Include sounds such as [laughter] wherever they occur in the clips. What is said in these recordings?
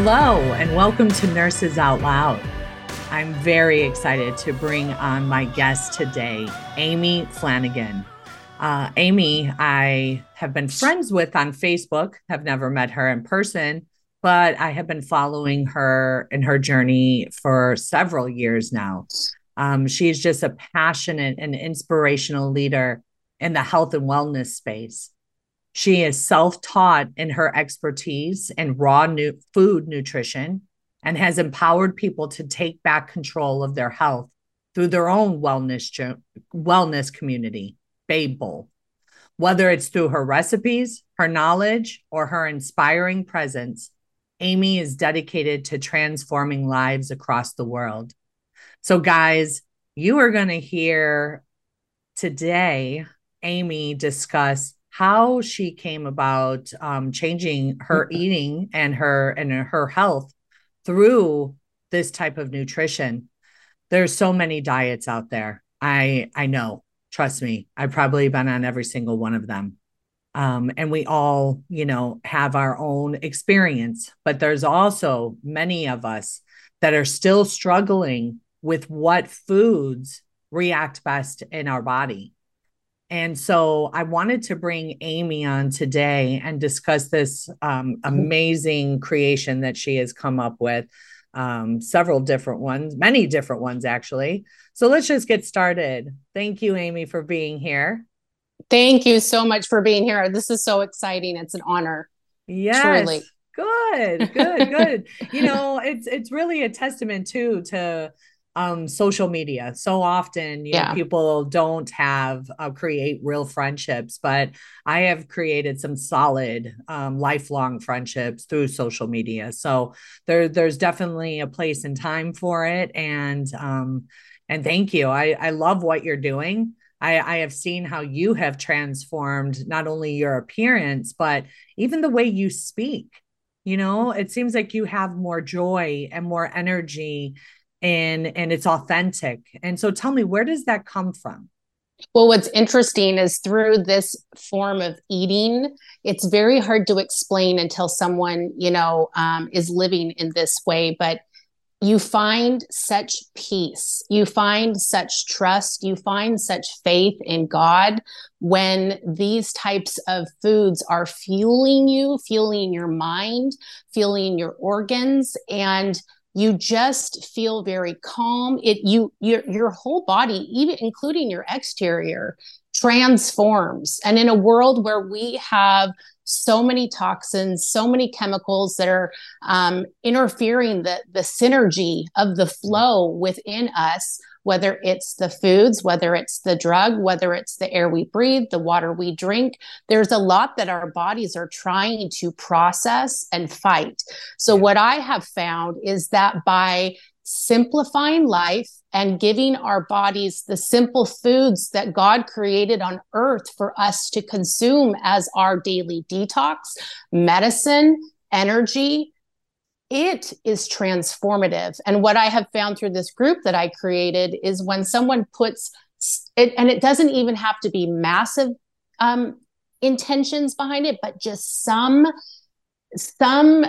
Hello, and welcome to Nurses Out Loud. I'm very excited to bring on my guest today, Amy Flanigan. Uh, Amy, I have been friends with on Facebook, have never met her in person, but I have been following her in her journey for several years now. Um, she's just a passionate and inspirational leader in the health and wellness space. She is self taught in her expertise in raw nu- food nutrition and has empowered people to take back control of their health through their own wellness, wellness community, Babe Bowl. Whether it's through her recipes, her knowledge, or her inspiring presence, Amy is dedicated to transforming lives across the world. So, guys, you are going to hear today Amy discuss how she came about um, changing her eating and her and her health through this type of nutrition. There's so many diets out there. I I know. Trust me. I've probably been on every single one of them. Um, and we all, you know, have our own experience, but there's also many of us that are still struggling with what foods react best in our body. And so I wanted to bring Amy on today and discuss this um, amazing creation that she has come up with. Um, several different ones, many different ones, actually. So let's just get started. Thank you, Amy, for being here. Thank you so much for being here. This is so exciting. It's an honor. Yes. Truly. [laughs] Good, good, good. you know, it's it's really a testament too to um social media. So often you Yeah. know people don't have uh, create real friendships but i have created some solid um lifelong friendships through social media. So there there's definitely a place and time for it. And um and thank you. I i love what you're doing. I, I have seen how you have transformed not only your appearance, but even the way you speak. You know, it seems like you have more joy and more energy and and it's authentic. And so tell me, where does that come from? Well, what's interesting is through this form of eating, it's very hard to explain until someone, you know, um, is living in this way. But you find such peace, you find such trust, you find such faith in God when these types of foods are fueling you, fueling your mind, fueling your organs, and you just feel very calm. It you your your whole body even including your exterior transforms. And in a world where we have so many toxins so many chemicals that are um, interfering the the synergy of the flow within us whether it's the foods whether it's the drug whether it's the air we breathe the water we drink there's a lot that our bodies are trying to process and fight. So what i have found is that by simplifying life and giving our bodies the simple foods that God created on earth for us to consume as our daily detox, medicine, energy, it is transformative. And what I have found through this group that I created is when someone puts it, and it doesn't even have to be massive um, intentions behind it, but just some, some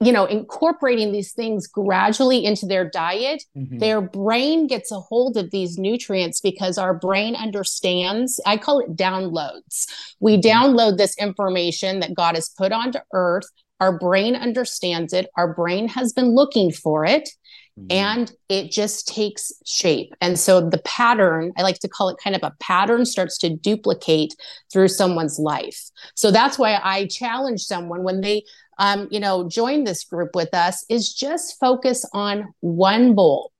you know incorporating these things gradually into their diet Mhm. their brain gets a hold of these nutrients because our brain understands i call it downloads we download this information that god has put onto earth our brain understands it our brain has been looking for it Mhm. and it just takes shape. And so the pattern, I like to call it kind of a pattern, starts to duplicate through someone's life. So that's why I challenge someone when they um, you know, join this group with us is just focus on one bowl.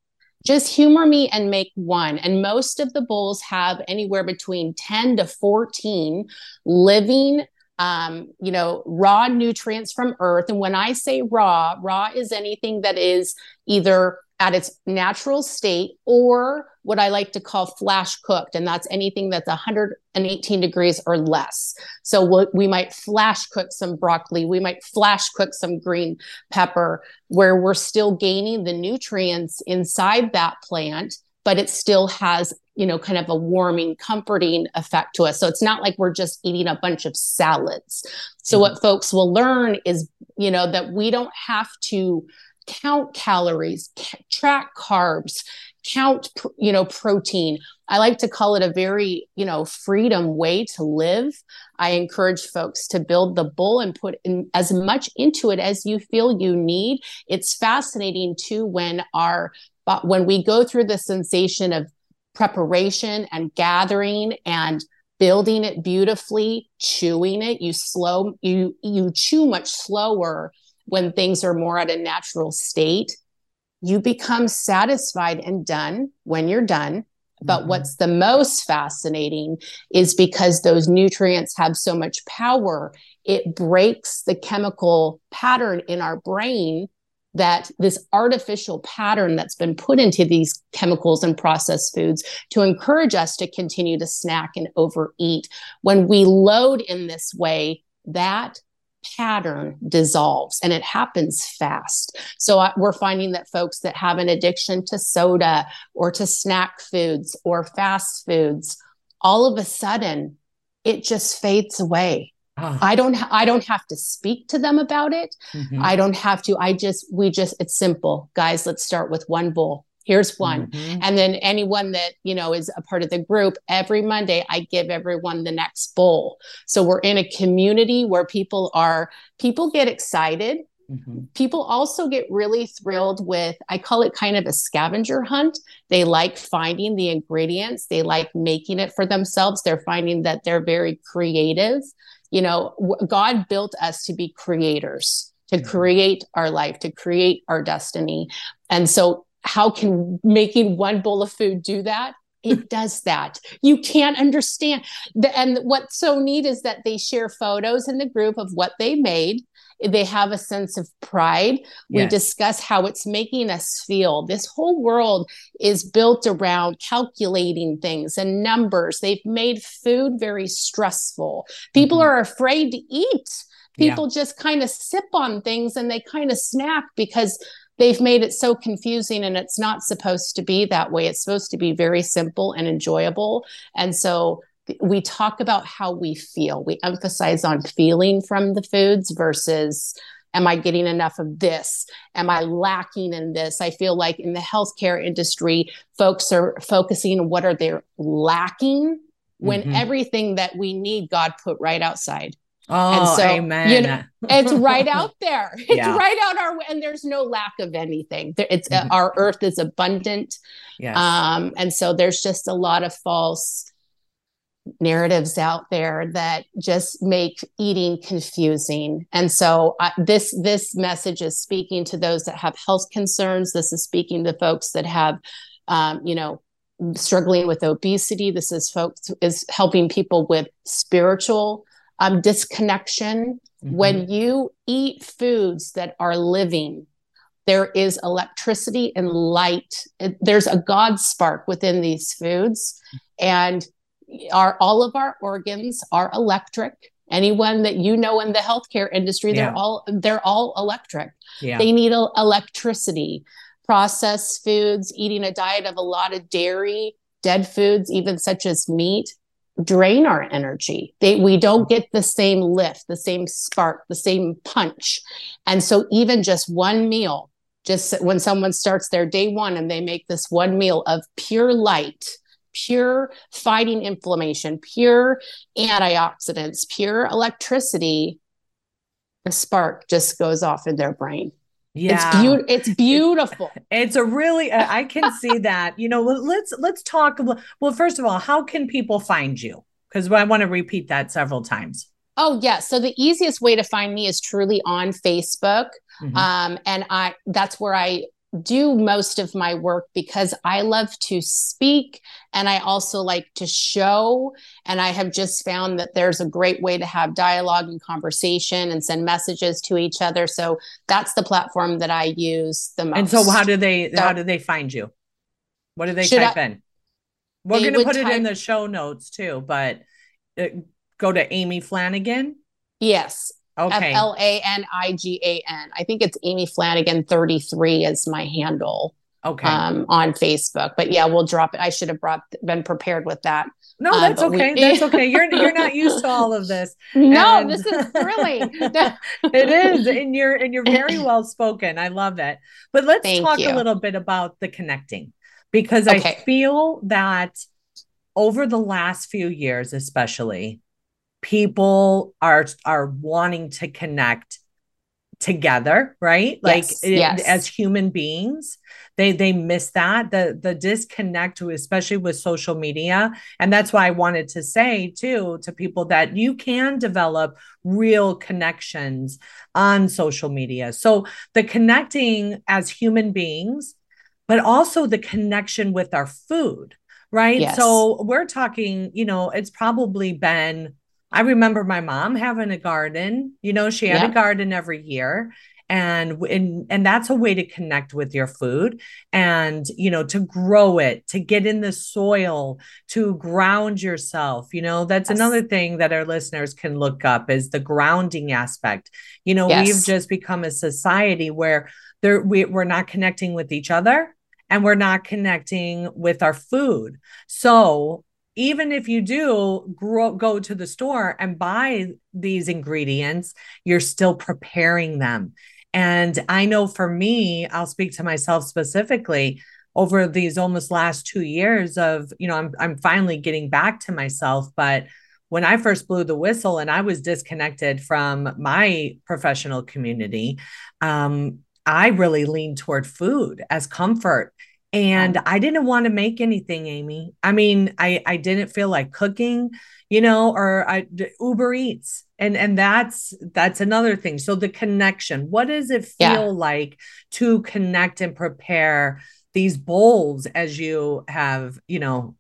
Just humor me and make one. And most of the bowls have anywhere between 10 to 14 living um, you know, raw nutrients from earth. And when I say raw, raw is anything that is either at its natural state or what I like to call flash cooked. And that's anything that's 118 degrees or less. So we'll, we might flash cook some broccoli, we might flash cook some green pepper, where we're still gaining the nutrients inside that plant, but it still has, you know, kind of a warming, comforting effect to us. So it's not like we're just eating a bunch of salads. So mm-hmm. what folks will learn is, you know, that we don't have to count calories, track carbs, count you know protein i like to call it a very you know freedom way to live i encourage folks to build the bowl and put in as much into it as you feel you need it's fascinating too when our when we go through the sensation of preparation and gathering and building it beautifully chewing it you slow you you chew much slower when things are more at a natural state, you become satisfied and done when you're done. But mm-hmm. what's the most fascinating is because those nutrients have so much power, it breaks the chemical pattern in our brain that this artificial pattern that's been put into these chemicals and processed foods to encourage us to continue to snack and overeat. When we load in this way, that pattern dissolves and it happens fast. So we're finding that folks that have an addiction to soda or to snack foods or fast foods, all of a sudden it just fades away. Oh. I don't I don't have to speak to them about it. Mm-hmm. I don't have to I just we just it's simple. Guys, let's start with one bowl here's one mm-hmm. and then anyone that you know is a part of the group every monday i give everyone the next bowl so we're in a community where people are people get excited mm-hmm. people also get really thrilled with i call it kind of a scavenger hunt they like finding the ingredients they like making it for themselves they're finding that they're very creative you know god built us to be creators to create our life, to create our destiny. And so how can making one bowl of food do that? It [laughs] does that. You can't understand. The, and what's so neat is that they share photos in the group of what they made. They have a sense of pride. We yes. discuss how it's making us feel. This whole world is built around calculating things and numbers. They've made food very stressful. People mm-hmm. are afraid to eat. People yeah. just kind of sip on things and they kind of snack because they've made it so confusing and it's not supposed to be that way. It's supposed to be very simple and enjoyable. And so we talk about how we feel. We emphasize on feeling from the foods versus am I getting enough of this? Am I lacking in this? I feel like in the healthcare industry, folks are focusing on what are they lacking when mm-hmm. everything that we need God put right outside. Oh, and so, amen. You know, it's right [laughs] out there. [laughs] It's yeah. right out our and there's no lack of anything. It's uh, mm-hmm. our earth is abundant. Yes. Um, and so there's just a lot of false narratives out there that just make eating confusing. And so uh, this this message is speaking to those that have health concerns. This is speaking to folks that have um, you know struggling with obesity. This is folks is helping people with spiritual um, disconnection. Mm-hmm. When you eat foods that are living, there is electricity and light. There's a God spark within these foods, and our all of our organs are electric. Anyone that you know in the healthcare industry, they're all they're all electric. Yeah. They need a, electricity. Processed foods, eating a diet of a lot of dairy, dead foods, even such as meat, drain our energy. They, we don't get the same lift, the same spark, the same punch. And so, even just one meal, just when someone starts their day one and they make this one meal of pure light, pure fighting inflammation, pure antioxidants, pure electricity, the spark just goes off in their brain. Yeah. It's, be- it's [laughs] beautiful. It's a really uh, I can see [laughs] that. You know, let's let's talk well first of all, how can people find you? Cuz I want to repeat that several times. Oh yeah. So the easiest way to find me is truly on Facebook. Mm-hmm. Um, and I that's where I do most of my work because I love to speak and I also like to show. And I have just found that there's a great way to have dialogue and conversation and send messages to each other. So that's the platform that I use the most. And so how do they so, how do they find you? What do they type I, in? We're going to put it type, in the show notes too, but uh, go to Amy Flanigan. Yes. Okay. F L A N I G A N. I think it's Amy Flanigan 33 is my handle. Okay. Um, on Facebook. But yeah, we'll drop it. I should have brought been prepared with that. No, um, that's okay. We, that's [laughs] okay. You're you're not used to all of this. No, and... this is thrilling. [laughs] it is, and you're and you're very well spoken. I love it. But let's Thank talk you. a little bit about the connecting because okay. I feel that over the last few years, especially, people are are wanting to connect together right? Like yes, yes. as human beings they they miss that. The the disconnect especially with social media. And that's why i wanted to say too to people that you can develop real connections on social media. So the connecting as human beings but also the connection with our food right? Yes. so we're talking you know it's probably been I remember my mom having a garden. You know, she had yeah. a garden every year. And, and and that's a way to connect with your food and you know to grow it to get in the soil to ground yourself you know that's yes. another thing that our listeners can look up is the grounding aspect you know yes. we've just become a society where there we, we're not connecting with each other and we're not connecting with our food so even if you do grow, go to the store and buy these ingredients, you're still preparing them. And I know for me, I'll speak to myself specifically over these almost last two years of, you know, I'm I'm finally getting back to myself. But when I first blew the whistle and I was disconnected from my professional community, um, I really leaned toward food as comfort and I didn't want to make anything, Amy. I mean, I I didn't feel like cooking, you know, or I Uber Eats, and and that's that's another thing. So the connection. What does it feel yeah. like to connect and prepare these bowls as you have, you know,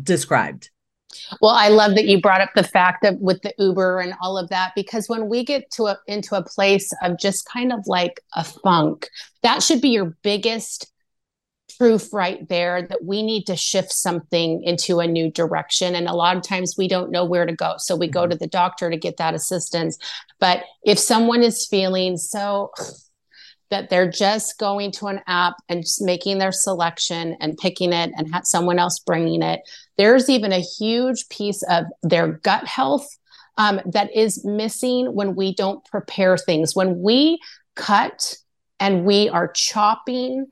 described? Well, I love that you brought up the fact of with the Uber and all of that because when we get to a into a place of just kind of like a funk, that should be your biggest proof right there that we need to shift something into a new direction. And a lot of times we don't know where to go. So we mm-hmm. go to the doctor to get that assistance. But if someone is feeling so [sighs] that they're just going to an app and just making their selection and picking it and have someone else bringing it, there's even a huge piece of their gut health um, that is missing when we don't prepare things. When we cut and we are chopping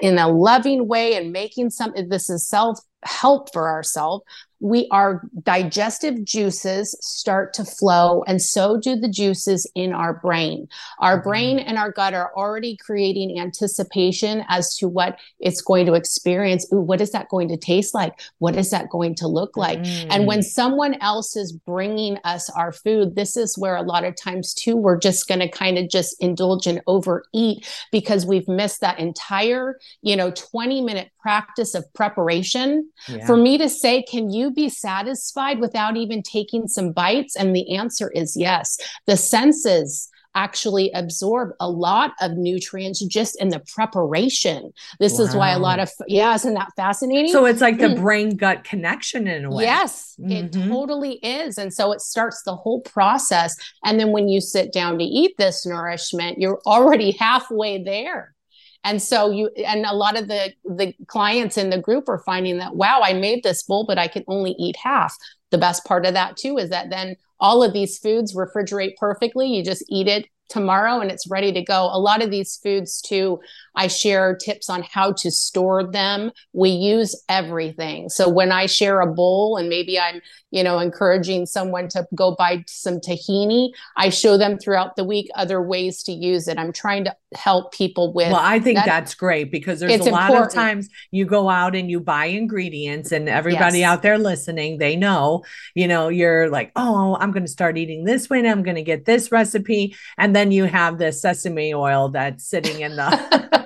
in a loving way and making something this is self help for ourselves we our digestive juices start to flow and so do the juices in our brain our mm-hmm. brain and our gut are already creating anticipation as to what it's going to experience Ooh, what is that going to taste like what is that going to look like mm. and when mm. someone else is bringing us our food this is where a lot of times too we're just going to kind of just indulge and overeat because we've missed that entire you know 20 minute practice of preparation yeah. for me to say can you be satisfied without even taking some bites? And the answer is yes. The senses actually absorb a lot of nutrients just in the preparation. This wow. is why a lot of yeah, isn't that fascinating? So it's like the mm. brain gut connection in a way. Yes, mm-hmm. it totally is. And so it starts the whole process. And then when you sit down to eat this nourishment, you're already [laughs] halfway there and so you and a lot of the the clients in the group are finding that wow i made this bowl but i can only eat half. The best part of that too is that then all of these foods refrigerate perfectly. You just eat it tomorrow and it's ready to go. A lot of these foods too I share tips on how to store them. We use everything. So when I share a bowl and maybe I'm, you know, encouraging someone to go buy some tahini, I show them throughout the week other ways to use it. I'm trying to help people with Well, I think that, that's great because there's a lot important. of times you go out and you buy ingredients and everybody yes. out there listening, they know, you know, you're like, "Oh, I'm going to start eating this way and I'm going to get this recipe." And then you have the sesame oil that's sitting in the [laughs]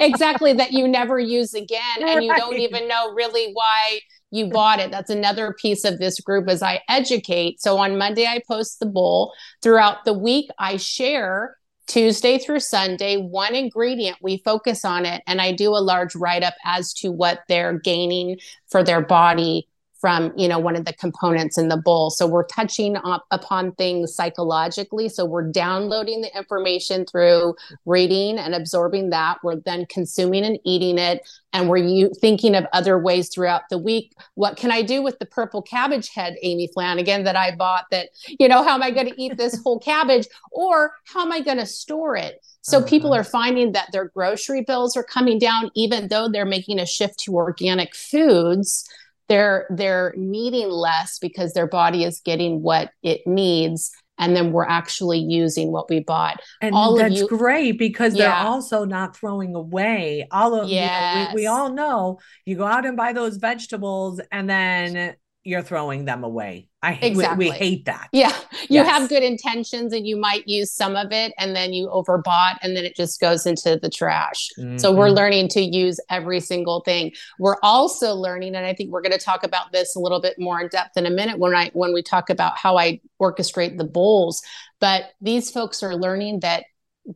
exactly that you never use again and you don't even know really why you bought it. That's another piece of this group as i educate. So on monday i post the bowl. Throughout the week i share Tuesday through Sunday, one ingredient, we focus on it. And I do a large write up as to what they're gaining for their body from you know one of the components in the bowl. So we're touching up upon things psychologically. So we're downloading the information through reading and absorbing that. We're then consuming and eating it. And we're you thinking of other ways throughout the week. What can i do with the purple cabbage head amy flanigan that i bought that you know how am i going to eat this whole cabbage? Or how am i going to store it? So uh-huh. people are finding that their grocery bills are coming down even though they're making a shift to organic foods they're they're needing less because their body is getting what it needs and then we're actually using what we bought. And all that's you, great because yeah. they're also not throwing away all of Yeah, you know, we, we all know you go out and buy those vegetables and then you're throwing them away. I hate exactly. we, we, hate that. Yeah. You yes. have good intentions and you might use some of it and then you overbought and then it just goes into the trash. Mm-hmm. So we're mm-hmm. learning to use every single thing. We're also learning and I think we're going to talk about this a little bit more in depth in a minute when I when we talk about how I orchestrate the bowls, but these folks are learning that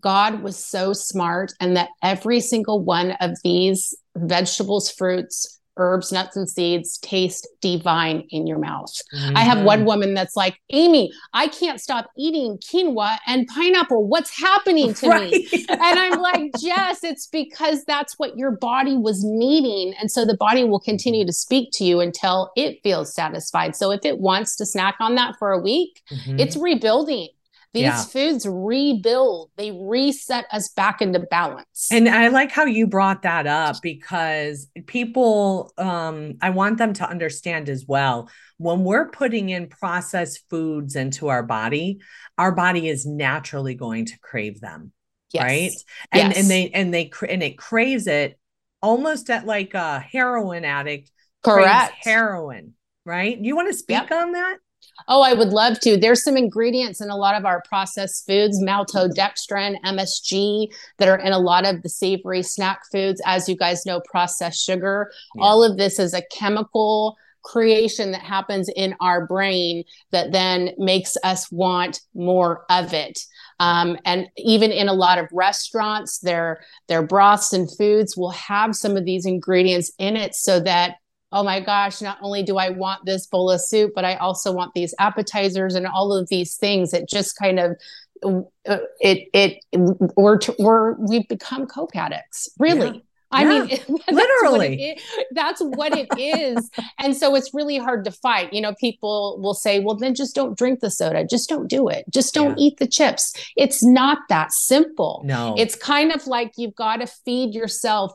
God was so smart and that every single one of these vegetables, fruits, herbs, nuts, and seeds taste divine in your mouth. Mm-hmm. I have one mm-hmm. woman that's like, Amy, I can't stop eating quinoa and pineapple. What's happening to right. me? [laughs] and I'm like, Jess, it's because that's what your body was needing. And so the body will continue to speak to you until it feels satisfied. So if it wants to snack on that for a week, mm-hmm. it's rebuilding. These yeah. foods rebuild, they reset us back into balance. And I like how you brought that up because people, um, I want them to understand as well when we're putting in processed foods into our body, our body is naturally going to crave them. Yes. Right. And, yes. and they, and they, and it craves it almost at like a heroin addict. Correct. Heroin. Right. Do you want to speak yep. on that? Oh, I would love to. There's some ingredients in a lot of our processed foods, maltodextrin, MSG, that are in a lot of the savory snack foods. As you guys know, processed sugar. Yeah. All of this is a chemical creation that happens in our brain that then makes us want more of it. Um, and even in a lot of restaurants, their their broths and foods will have some of these ingredients in it so that oh my gosh, not only do I want this bowl of soup, but I also want these appetizers and all of these things. It just kind of uh, it it we're we're we've become coke addicts, really. Yeah. I yeah, mean, [laughs] that's literally, what that's what it is. [laughs] and so it's really hard to fight. You know, people will say, well, then just don't drink the soda. Just don't do it. Just don't yeah. eat the chips. It's not that simple. No. It's kind of like you've got to feed yourself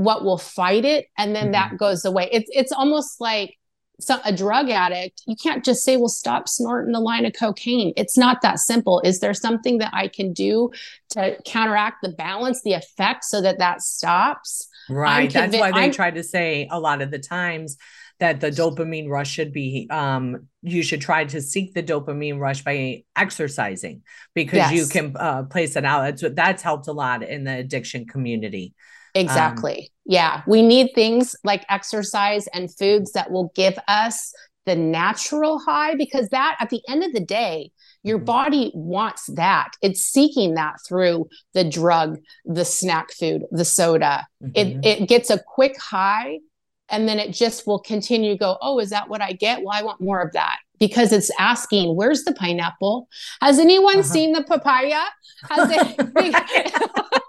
what will fight it and then mm-hmm. that goes away. It's it's almost like so a drug addict you can't just say well stop snorting a line of cocaine. It's not that simple. Is there something that i can do to counteract the balance the effect so that that stops? Right. That's why they I'm, try to say a lot of the times that the dopamine rush should be um you should try to seek the dopamine rush by exercising because yes. you can uh, place it out. That's that's helped a lot in the addiction community Exactly. Um, yeah. We need things like exercise and foods that will give us the natural high because that at the end of the day, your mm-hmm. body wants that. It's seeking that through the drug, the snack food, the soda. Mm-hmm. It, it gets a quick high and then it just will continue to go, oh, is that what I get? Well, I want more of that because it's asking, where's the pineapple? Has anyone uh-huh. seen the papaya? Has [laughs] it? [laughs]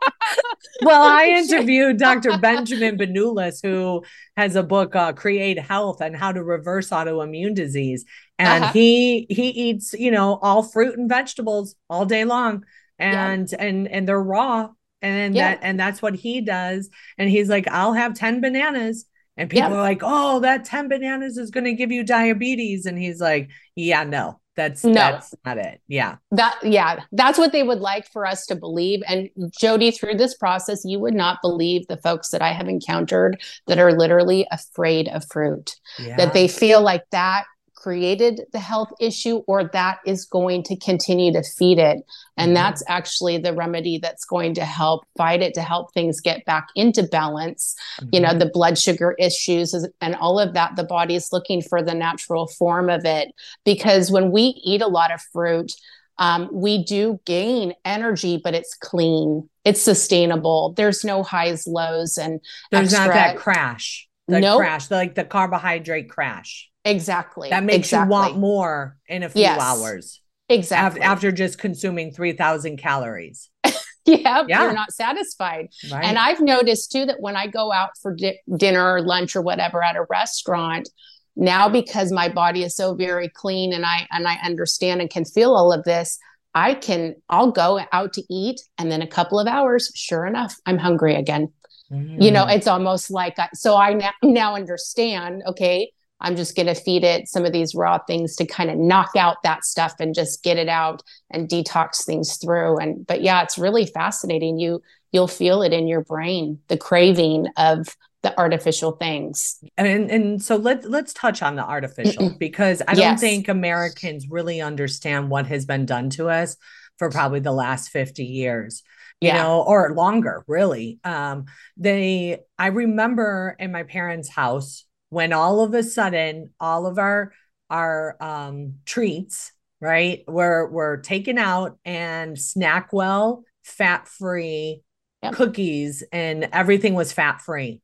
well, I interviewed Dr. Benjamin Benulis, who has a book, uh, Create Health and How to Reverse Autoimmune Disease. And uh-huh. he he eats, you know, all fruit and vegetables all day long. And yeah. and and they're raw And yeah. that and that's what he does. And he's like, I'll have 10 bananas. And people yeah. are like, oh, that 10 bananas is going to give you diabetes. And he's like, yeah, no, that's no. that's not it. Yeah. That yeah, that's what they would like for us to believe. And Jodi, through this process, you would not believe the folks that I have encountered that are literally afraid of fruit. Yeah. That they feel like that created the health issue or that is going to continue to feed it. And mm-hmm. that's actually the remedy that's going to help fight it, to help things get back into balance. Mm-hmm. You know, mm-hmm. the blood sugar issues and all of that, the body is looking for the natural form of it. Because when we eat a lot of fruit, um, we do gain energy, but it's clean, it's sustainable. There's no highs, lows, and there's extra- not that crash. The nope. crash, like the carbohydrate crash. Exactly. That makes exactly. you want more in a few yes. hours. Exactly. After just consuming 3,000 calories. [laughs] yeah, yeah, you're not satisfied. Right. And I've noticed too that when I go out for di- dinner or lunch or whatever at a restaurant, now because my body is so very clean and I and I understand and can feel all of this, I can I'll go out to eat and then a couple of hours, sure enough, I'm hungry again. Mm. You know, mm. it's almost like I, so I now, now understand, okay, I'm just going to feed it some of these raw things to kind of knock out that stuff and just get it out and detox things through. And, but yeah, it's really fascinating. You, you'll feel it in your brain, the craving of the artificial things. And and so let's let's touch on the artificial because I don't think Americans really understand what has been done to us for probably the last 50 years. You yeah. know, or longer, really. Um, they I remember in my parents' house, when all of a sudden all of our our um, treats right were were taken out and SnackWell fat free yep. cookies and everything was fat free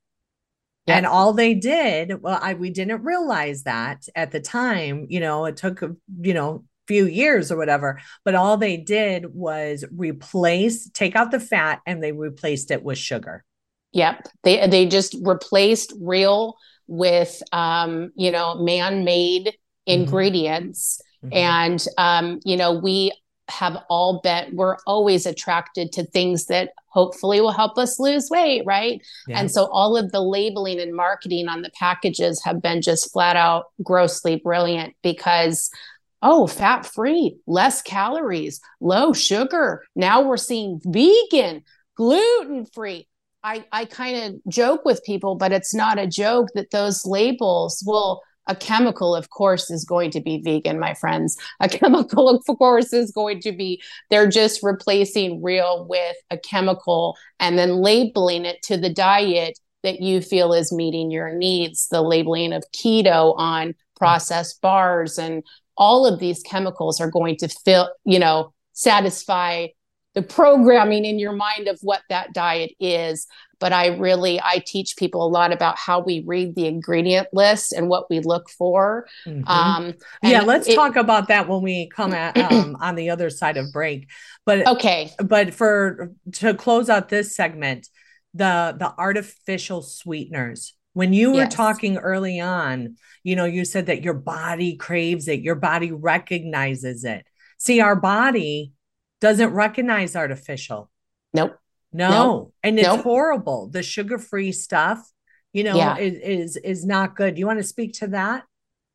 yep. and all they did well i we didn't realize that at the time you know it took you know few years or whatever but all they did was replace take out the fat and they replaced it with sugar yep they they just replaced real with um, you know man-made mm-hmm. ingredients mm-hmm. and um, you know we have all bet we're always attracted to things that hopefully will help us lose weight right and so all of the labeling and marketing on the packages have been just flat out grossly brilliant because oh fat free less calories low sugar now we're seeing vegan gluten free I, I kind of joke with people, but it's not a joke that those labels will a chemical of course is going to be vegan my friends. A [laughs] chemical of course is going to be they're just replacing real with a chemical and then labeling it to the diet that you feel is meeting your needs. The labeling of keto on processed bars and all of these chemicals are going to fill you know satisfy the programming in your mind of what that diet is but i really i teach people a lot about how we read the ingredient list and what we look for. Mm-hmm. um, yeah let's it, talk about that when we come at [clears throat] um, on the other side of break. But okay. but for to close out this segment the the artificial sweeteners. When you were yes. talking early on you know you said that your body craves it your body recognizes it. See our body doesn't recognize artificial. Nope. No. Nope. And it's nope. horrible. The sugar-free stuff, you know, yeah. is, is is not good. You want to speak to that?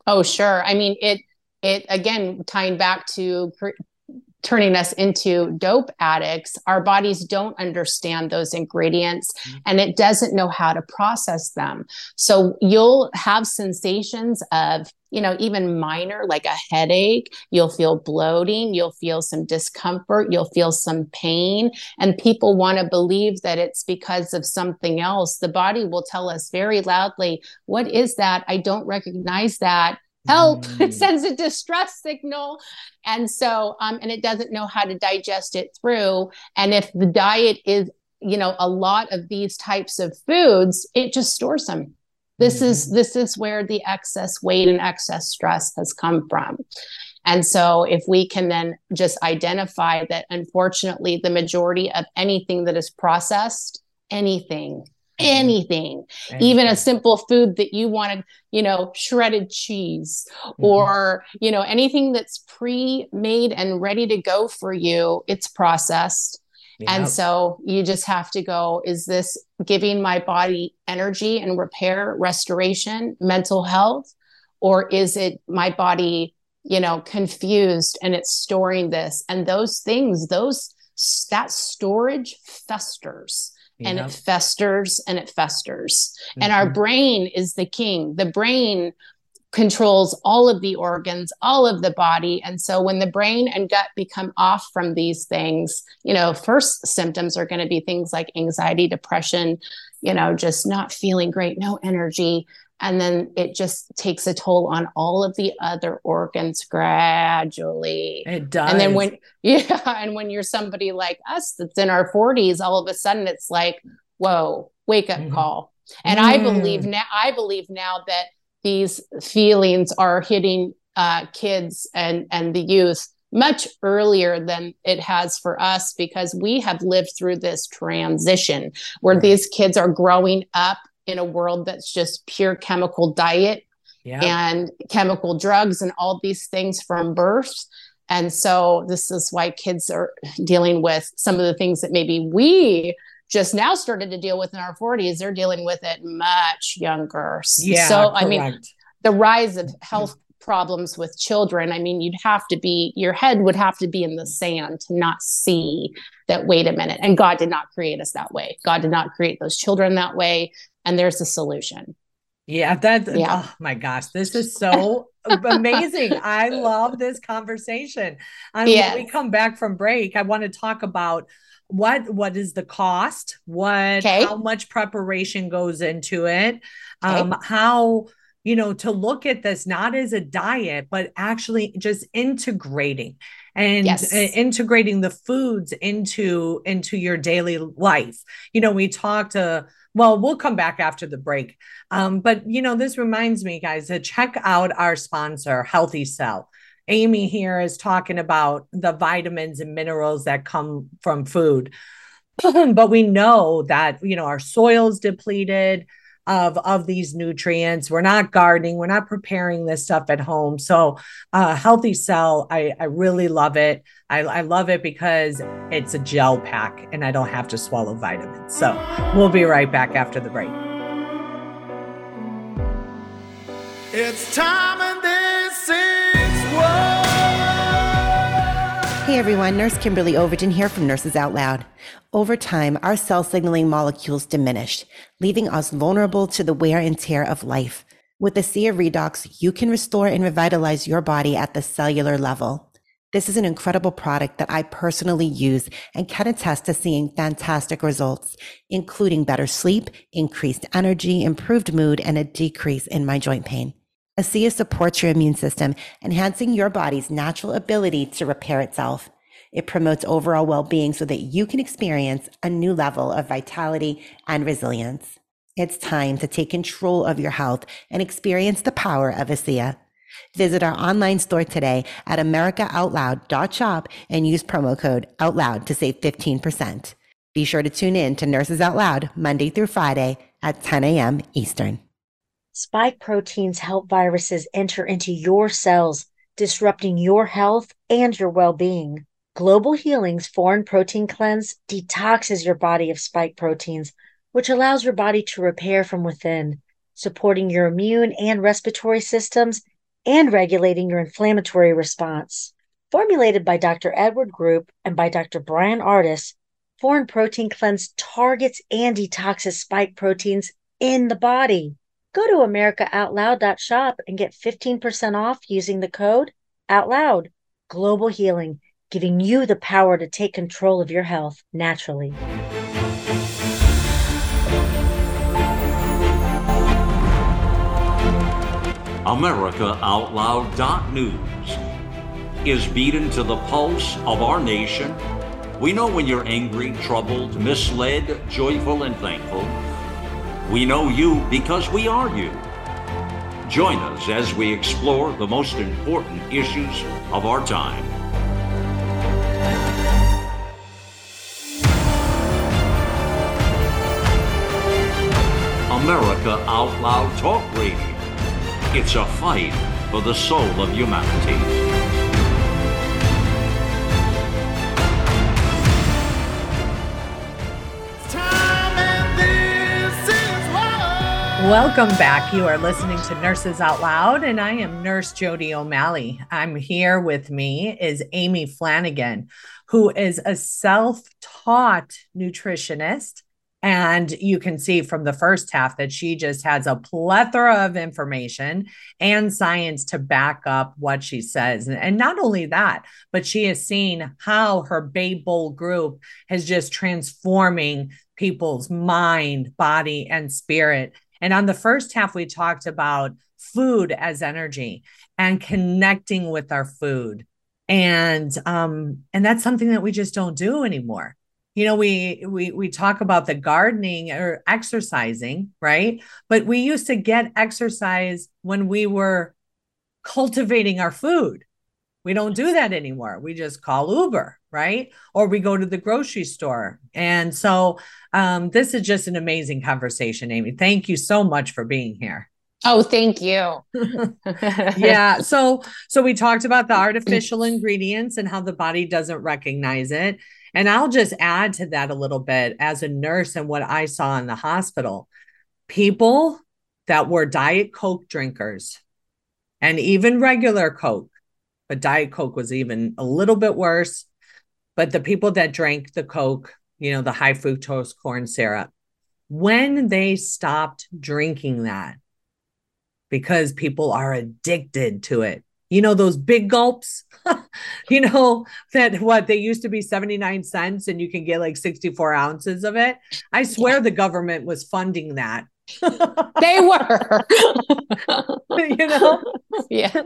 Oh, sure. I mean, it it again tying back to turning us into dope addicts, our bodies don't understand those ingredients mm-hmm. and it doesn't know how to process them. So you'll have sensations of, you know, even minor, like a headache, you'll feel bloating, you'll feel some discomfort, you'll feel some pain. And people want to believe that it's because of something else. The body will tell us very loudly, What is that? I don't recognize that help [laughs] mm. it sends a distress signal and so um, and it doesn't know how to digest it through and if the diet is you know a lot of these types of foods it just stores them this mm-hmm. is this is where the excess weight and excess stress has come from and so if we can then just identify that unfortunately the majority of anything that is processed anything Mm-hmm. Anything, anything, even a simple food that you wanted, you know, shredded cheese mm-hmm. or, you know, anything that's pre made and ready to go for you, it's processed. Yep. And so you just have to go is this giving my body energy and repair, restoration, mental health? Or is it my body, you know, confused and it's storing this? And those things, those, that storage festers and it festers and it festers. Mm-hmm. And our brain is the king. The brain controls all of the organs, all of the body. And so when the brain and gut become off from these things, you know, first symptoms are going to be things like anxiety, depression, you know, just not feeling great, no energy. And then it just takes a toll on all of the other organs gradually. It does. And then when, [laughs] yeah, and when you're somebody like us that's in our 40s, all of a sudden it's like, whoa, wake up mm-hmm. call. And mm. I believe now, I believe now that these feelings are hitting uh, kids and and the youth much earlier than it has for us because we have lived through this transition where right. these kids are growing up in a world that's just pure chemical diet yeah. and chemical drugs and all these things from birth and so this is why kids are dealing with some of the things that maybe we just now started to deal with in our 40s, they're dealing with it much younger. Yeah, so, correct. I mean, the rise of health mm-hmm. problems with children, I mean, you'd have to be, your head would have to be in the sand to not see that, wait a minute. And God did not create us that way. God did not create those children that way. And there's a solution. Yeah, that, yeah. oh my gosh, this is so amazing. [laughs] I love this conversation. Mean, yes. when we come back from break, I want to talk about what what is the cost what okay. how much preparation goes into it okay. um how you know to look at this not as a diet but actually just integrating and yes. integrating the foods into into your daily life you know we talked to well we'll come back after the break um, but you know this reminds me guys to check out our sponsor healthy cell Amy here is talking about the vitamins and minerals that come from food. [clears throat] but we know that, you know, our soil's depleted of of these nutrients. We're not gardening, we're not preparing this stuff at home. So, uh, Healthy Cell, I, I really love it. I, I love it because it's a gel pack and I don't have to swallow vitamins. So, we'll be right back after the break. It's time and this is Hey everyone, Nurse Kimberly Overton here from Nurses Out Loud. Over time, our cell signaling molecules diminish, leaving us vulnerable to the wear and tear of life. With the Sea of Redox, you can restore and revitalize your body at the cellular level. This is an incredible product that I personally use and can attest to seeing fantastic results, including better sleep, increased energy, improved mood, and a decrease in my joint pain. ASEA supports your immune system, enhancing your body's natural ability to repair itself. It promotes overall well being so that you can experience a new level of vitality and resilience. It's time to take control of your health and experience the power of ASEA. Visit our online store today at americaoutloud.shop and use promo code OUTLOUD to save 15%. Be sure to tune in to Nurses Out Loud Monday through Friday at 10 a.m. Eastern. Spike proteins help viruses enter into your cells, disrupting your health and your well being. Global Healing's Foreign Protein Cleanse detoxes your body of spike proteins, which allows your body to repair from within, supporting your immune and respiratory systems and regulating your inflammatory response. Formulated by Dr. Edward Group and by Dr. Brian Artis, Foreign Protein Cleanse targets and detoxes spike proteins in the body. Go to americaoutloud.shop and get 15% off using the code OUTLOUD. Global Healing, giving you the power to take control of your health naturally. AmericaOutloud.news is beaten to the pulse of our nation. We know when you're angry, troubled, misled, joyful, and thankful. We know you because we are you. Join us as we explore the most important issues of our time. America Out Loud Talk Radio. It's a fight for the soul of humanity. Welcome back. You are listening to Nurses Out Loud, and I am Nurse Jodi O'Malley. I'm here with me is Amy Flanigan, who is a self taught nutritionist and you can see from the first half that she just has a plethora of information and science to back up what she says. And not only that, but she has seen how her Babe Bowl group has just transforming people's mind, body, and spirit. And on the first half, we talked about food as energy and connecting with our food. And um, and that's something that we just don't do anymore. You know, we we we talk about the gardening or exercising, right? But we used to get exercise when we were cultivating our food. We don't do that anymore. We just call Uber, right? Or we go to the grocery store. And so um, this is just an amazing conversation, Amy. Thank you so much for being here. Oh, thank you. [laughs] yeah. So so we talked about the [laughs] artificial ingredients and how the body doesn't recognize it. And I'll just add to that a little bit as a nurse and what I saw in the hospital. People that were diet coke drinkers and even regular coke, but diet coke was even a little bit worse. But the people that drank the coke, you know, the high fructose corn syrup, when they stopped drinking that, because people are addicted to it. You know, those big gulps, [laughs] you know, that what they used to be 79 cents and you can get like 64 ounces of it. I swear yeah. the government was funding that. [laughs] they were. [laughs] you know? Yeah.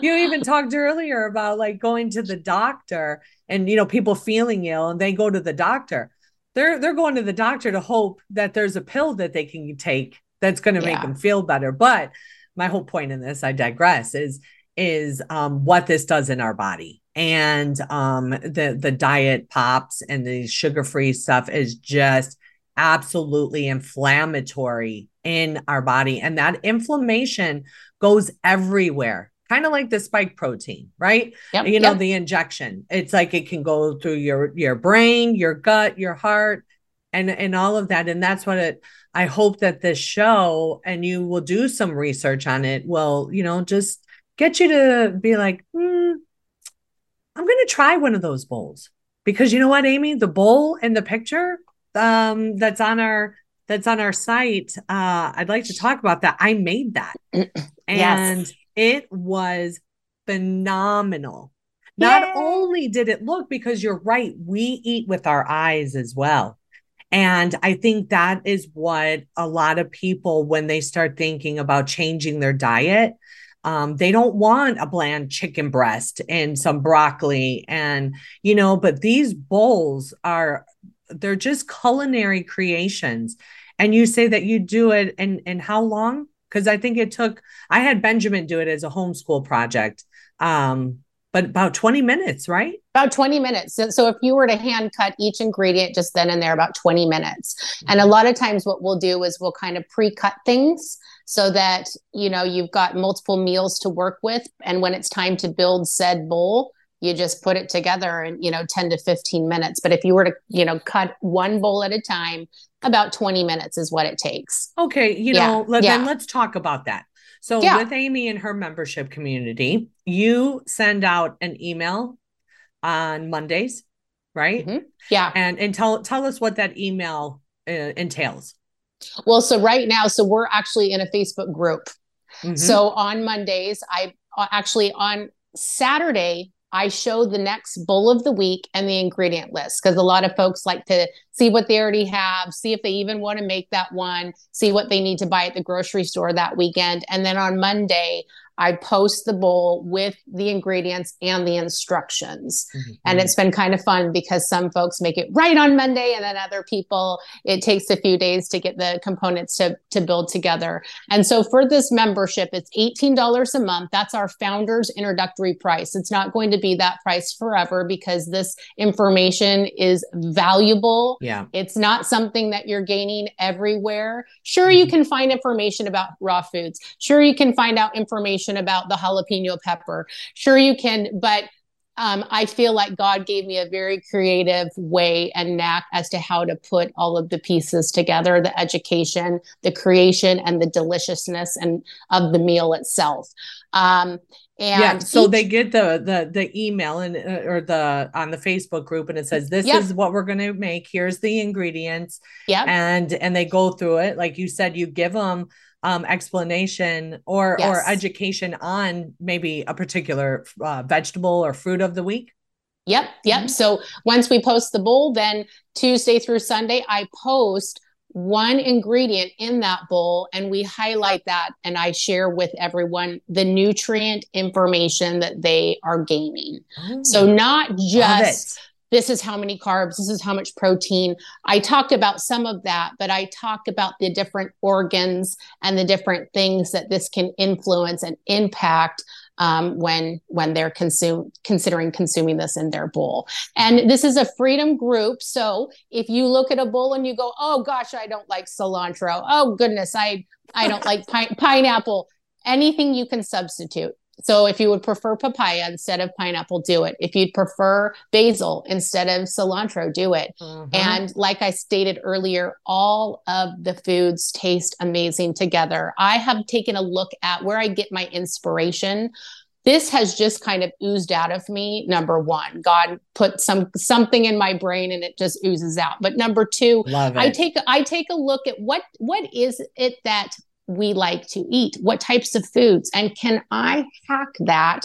you even talked earlier about like going to the doctor and, you know, people feeling ill and they go to the doctor. They're they're going to the doctor to hope that there's a pill that they can take that's going to make them feel better. But my whole point in this, I digress, is is um, what this does in our body. And um, the the diet pops and the sugar free stuff is just absolutely inflammatory in our body, and that inflammation goes everywhere. Kind of like the spike protein, right? Yep, you know, yep. the injection. It's like it can go through your your brain, your gut, your heart, and and all of that. And that's what it I hope that this show and you will do some research on it will, you know, just get you to be like, hmm, I'm going to try one of those bowls because you know what, Amy, the bowl in the picture um, that's on our that's on our site. Uh, I'd like to talk about that. I made that, [clears throat] and yes. it was phenomenal. Not only did it look because you're right, we eat with our eyes as well. And I think that is what a lot of people, when they start thinking about changing their diet, um, they don't want a bland chicken breast and some broccoli and you know but these bowls are they're just culinary creations and you say that you do it and and how long because i think it took i had benjamin do it as a homeschool project um but about 20 minutes, right? About 20 minutes. So, so, if you were to hand cut each ingredient just then and there, about 20 minutes. And a lot of times, what we'll do is we'll kind of pre cut things so that, you know, you've got multiple meals to work with. And when it's time to build said bowl, you just put it together in, you know, 10 to 15 minutes. But if you were to, you know, cut one bowl at a time, about 20 minutes is what it takes. Okay. You yeah. know, let, yeah. then let's talk about that. So yeah. with Amy and her membership community, you send out an email on Mondays, right? Mm-hmm. Yeah. And and tell tell us what that email uh, entails. Well, so right now, so we're actually in a Facebook group. Mm-hmm. So on Mondays, I uh, actually on Saturday I show the next bowl of the week and the ingredient list because a lot of folks like to see what they already have, see if they even want to make that one, see what they need to buy at the grocery store that weekend. And then on Monday, I post the bowl with the ingredients and the instructions. Mm-hmm. And it's been kind of fun because some folks make it right on Monday, and then other people, it takes a few days to get the components to, to build together. And so for this membership, it's $18 a month. That's our founder's introductory price. It's not going to be that price forever because this information is valuable. Yeah. It's not something that you're gaining everywhere. Sure, mm-hmm. you can find information about raw foods. Sure, you can find out information information about the jalapeno pepper. Sure, you can, but um, I feel like God gave me a very creative way and knack as to how to put all of the pieces together the education, the creation, and the deliciousness and of the meal itself. Um, and yeah, so each- they get the the the email and uh, or the on the Facebook group and it says this Yep. is what we're going to make. Here's the ingredients Yep. and and they go through it like you said you give them um explanation or or education on maybe a particular uh, vegetable or fruit of the week. Yep, yep. Mhm. So once we post the bowl, then Tuesday through Sunday, I post one ingredient in that bowl and we highlight that and I share with everyone the nutrient information that they are gaining. So not just. This is how many carbs, this is how much protein. I talked about some of that, but I talk about the different organs and the different things that this can influence and impact um, when when they're consume considering consuming this in their bowl. And this is a freedom group, so if you look at a bowl and you go, "Oh gosh, I don't like cilantro. Oh goodness, I I don't like [laughs] pi- pineapple." Anything you can substitute. So if you would prefer papaya instead of pineapple, do it. If you'd prefer basil instead of cilantro, do it. Mhm. And like I stated earlier, all of the foods taste amazing together. I have taken a look at where I get my inspiration. This has just kind of oozed out of me. Number one, God put some something in my brain and it just oozes out. But number two. I take I take a look at what what is it that we like to eat? What types of foods? And can I hack that?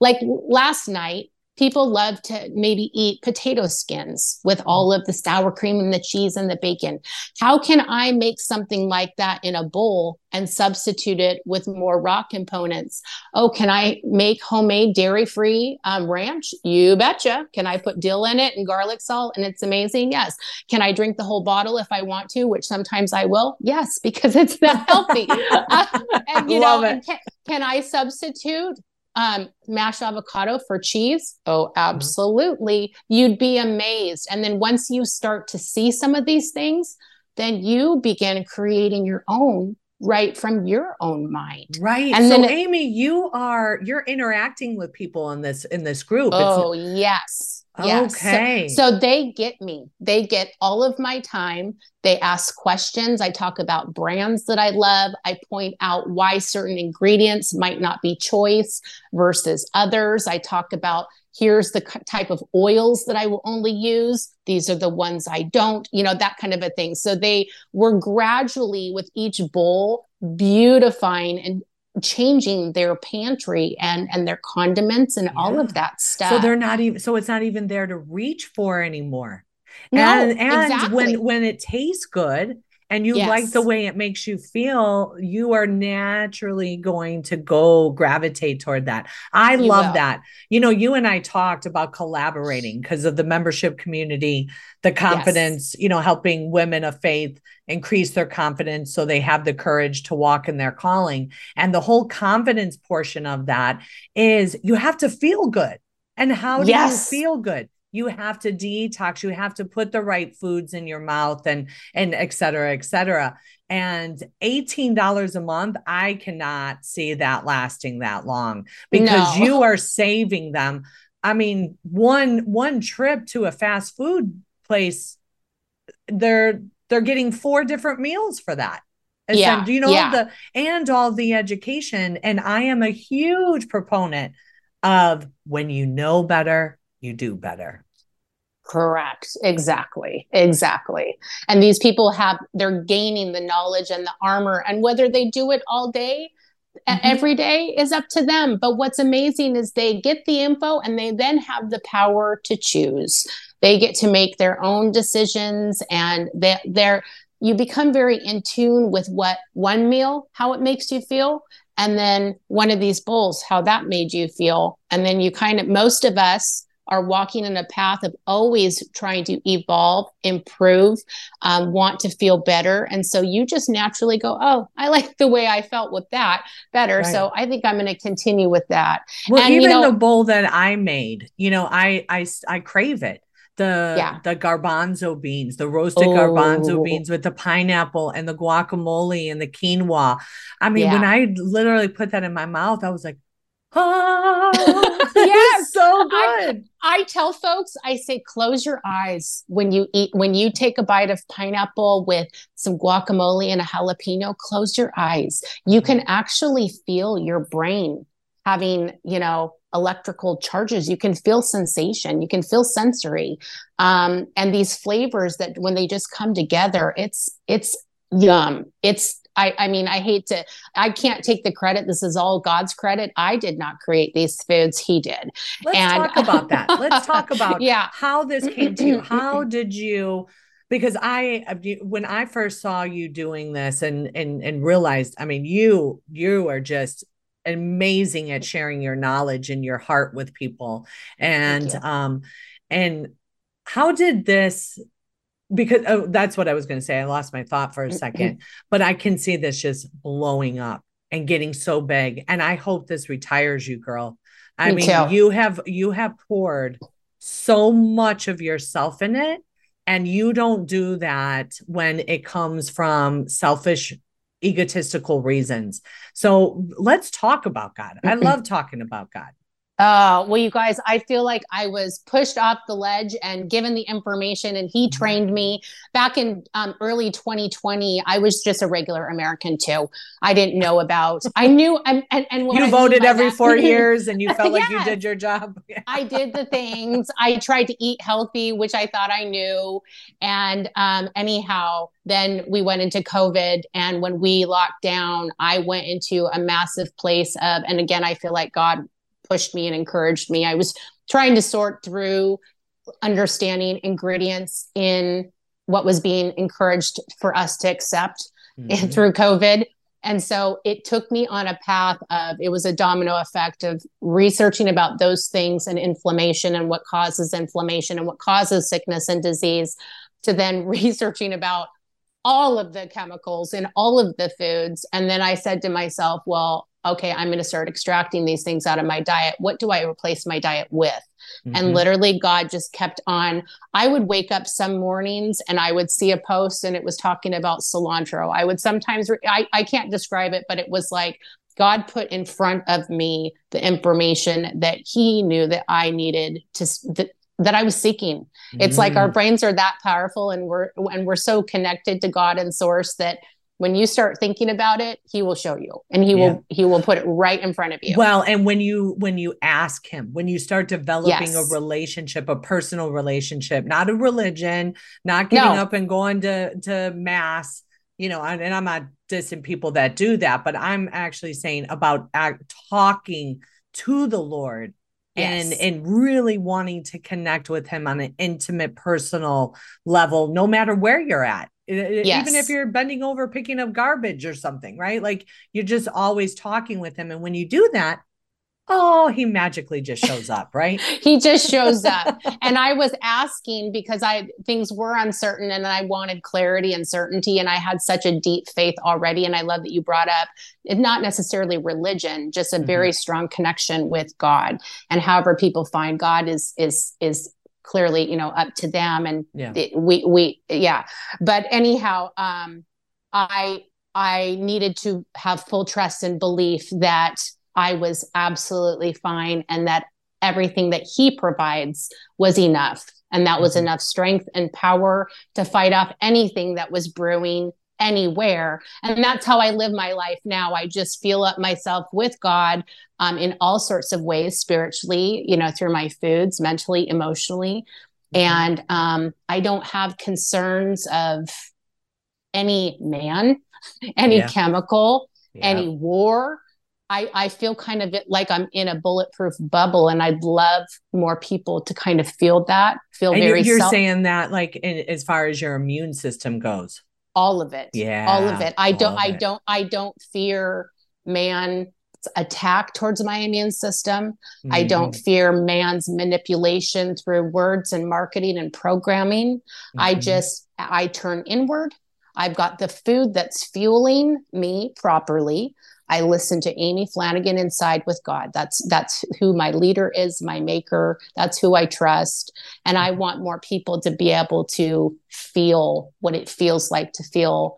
Like last night, people love to maybe eat potato skins with all of the sour cream and the cheese and the bacon. How can I make something like that in a bowl and substitute it with more raw components? Oh, can I make homemade dairy free um, ranch? You betcha. Can I put dill in it and garlic salt and it's amazing? Yes. Can I drink the whole bottle if I want to, which sometimes I will? Yes, [laughs] because it's that healthy. [laughs] Uh, and you Love know, it. can, can I substitute um, mashed avocado for cheese? Oh, absolutely. You'd be amazed. And then once you start to see some of these things, then you begin creating your own right from your own mind. Right. And so then it- Amy, you are you're interacting with people in this in this group. Oh, yes. Yes. So- Okay. So, they get me. They get all of my time. They ask questions. I talk about brands that I love. I point out why certain ingredients might not be choice versus others. I talk about here's the type of oils that I will only use. These are the ones I don't, you know, that kind of a thing. So they were gradually with each bowl beautifying and changing their pantry and and their condiments and all of that stuff. so they're not even so it's not even there to reach for anymore. no, and and exactly. when when it tastes good and you like the way it makes you feel, you are naturally going to go gravitate toward that. I You love will. that. You know, you and I talked about collaborating because of the membership community, the confidence, you know, helping women of faith increase their confidence so they have the courage to walk in their calling. And the whole confidence portion of that is you have to feel good. And how do Yes. you feel good? You have to detox, you have to put the right foods in your mouth and and et cetera, et cetera. And $18 a month, I cannot see that lasting that long because No. you are saving them. I mean, one one trip to a fast food place, they're they're getting four different meals for that. And Yeah, do you know yeah. the and all the education? And I am a huge proponent of when you know better, you do better. Correct. Exactly. Exactly. And these people have, they're gaining the knowledge and the armor. And whether they do it all day, Mhm. every day is up to them. But what's amazing is they get the info and they then have the power to choose. They get to make their own decisions and they, they're, you become very in tune with what one meal, how it makes you feel. And then one of these bowls, how that made you feel. And then you kind of, most of us, are walking in a path of always trying to evolve, improve, um, want to feel better. And so you just naturally go, Oh, I like the way I felt with that better. Right. So I think I'm going to continue with that. Well, And, you even know- the bowl that I made, you know, I I I crave it. The Yeah. the garbanzo beans, the roasted garbanzo Oh. beans with the pineapple and the guacamole and the quinoa. I mean, when I literally put that in my mouth, I was like, Oh, [laughs] Yes, so I- good. I tell folks, I say, close your eyes when you eat, when you take a bite of pineapple with some guacamole and a jalapeno, close your eyes. You can actually feel your brain having, you know, electrical charges. You can feel sensation, you can feel sensory. Um, and these flavors that when they just come together, it's, it's yum. It's, I, I mean, I hate to, I can't take the credit. This is all God's credit. I did not create these foods. He did. Let's And- talk about that. Let's [laughs] talk about Yeah. how this came to you. [clears throat] How did you? Because I, when I first saw you doing this and and and realized, I mean, you you are just amazing at sharing your knowledge and your heart with people, and um, and how did this? Because oh, that's what I was going to say. I lost my thought for a mm-hmm. second, but I can see this just blowing up and getting so big, and I hope this retires you, girl. I Me mean, too. you have you have poured so much of yourself in it, and you don't do that when it comes from selfish, egotistical reasons. So let's talk about God. I mm-hmm. love talking about God. Uh, well, you guys, I feel like I was pushed off the ledge and given the information, and he trained me back in um, early 2020. I was just a regular American too. I didn't know about. I knew, and and, and what I You mean voted every that- four [laughs] years, and you felt like you did your job. [laughs] I did the things. I tried to eat healthy, which I thought I knew. And um, anyhow, then we went into COVID. And when we locked down, I went into a massive place of, and again, I feel like God pushed me and encouraged me. I was trying to sort through understanding ingredients in what was being encouraged for us to accept Mhm. [laughs] through COVID. And so it took me on a path of it was a domino effect of researching about those things and inflammation and what causes inflammation and what causes sickness and disease to then [laughs] researching about all of the chemicals in all of the foods. And then I said to myself, well, okay, I'm going to start extracting these things out of my diet. What do I replace my diet with? and Mhm. literally god just kept on i would wake up some mornings and i would see a post and it was talking about cilantro i would sometimes re- I, I can't describe it but it was like god put in front of me the information that he knew that i needed to that, that i was seeking it's like our Mm. brains are that powerful and we're and we're so connected to god and source that when you start thinking about it he will show you and he Yeah. will he will put it right in front of you Well, and when you when you ask him, when you start developing a relationship, a personal relationship, not a religion, not getting No. up and going to to mass, you know, and, and I'm not dissing people that do that, but I'm actually saying about act, talking to the Lord and and really wanting to connect with him on an intimate personal level no matter where you're at E- even if you're bending over picking up garbage or something right? Like you're just always talking with him and when you do that oh he magically just [laughs] shows up right? He just shows up. [laughs] And i was asking because i things were uncertain and i wanted clarity and certainty and i had such a deep faith already and i love that you brought up not necessarily religion just a mm-hmm. very strong connection with god and however people find god is is is clearly you know up to them and yeah. it- we we yeah. But anyhow um i i needed to have full trust and belief that i was absolutely fine and that everything that he provides was enough. And that was Mhm. enough strength and power to fight off anything that was brewing anywhere and that's how i live my life now i just feel up myself with god um, in all sorts of ways spiritually you know through my foods mentally emotionally Mhm. and um, I don't have concerns of any man, [laughs] any Yeah. chemical, Yeah. any war. I, I feel kind of like I'm in a bulletproof bubble, and I'd love more people to kind of feel that, feel and very you're self- saying that like in, as far as your immune system goes all of it, yeah all of it. I don't, I it. don't, I don't fear man's attack towards my immune system. I don't Mhm. fear man's manipulation through words and marketing and programming. I Mhm. just I turn inward. I've got the food that's fueling me properly. I listen to Amy Flanigan inside with God. That's that's who my leader is, my maker. That's who I trust. And I want more people to be able to feel what it feels like to feel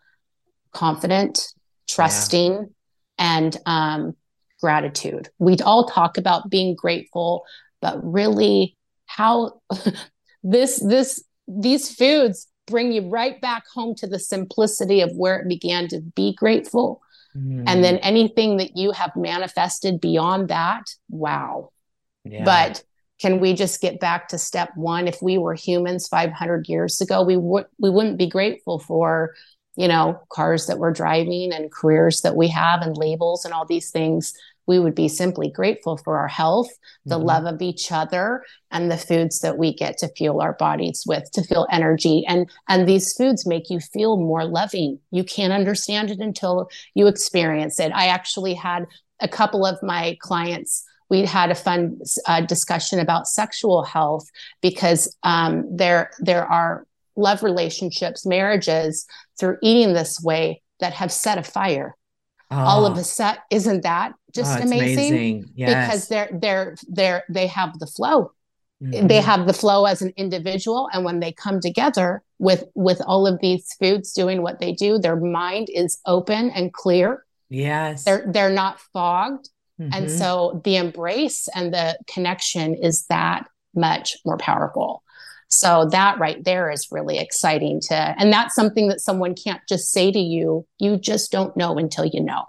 confident, trusting, and um gratitude. We all talk about being grateful, but really how [laughs] this this these foods bring you right back home to the simplicity of where it began to be grateful. Mm. And then anything that you have manifested beyond that, wow. Yeah. But can we just get back to step one? If we were humans 500 years ago, we would we wouldn't be grateful for you know, cars that we're driving and careers that we have and labels and all these things. We would be simply grateful for our health, the mm-hmm. love of each other, and the foods that we get to fuel our bodies with to feel energy. And and these foods make you feel more loving. You can't understand it until you experience it. I actually had a couple of my clients we had a fun uh, discussion about sexual health because um, there there are love relationships, marriages through eating this way that have set a fire. Oh. All of a sudden, isn't that just oh, amazing? amazing. Yes. Because they're they're they're they have the flow. Mm-hmm. They have the flow as an individual, and when they come together with with all of these foods doing what they do, their mind is open and clear. Yes, they're they're not fogged, mm-hmm. and so the embrace and the connection is that much more powerful. So that right there is really exciting to, and that's something that someone can't just say to you. You just don't know until you know.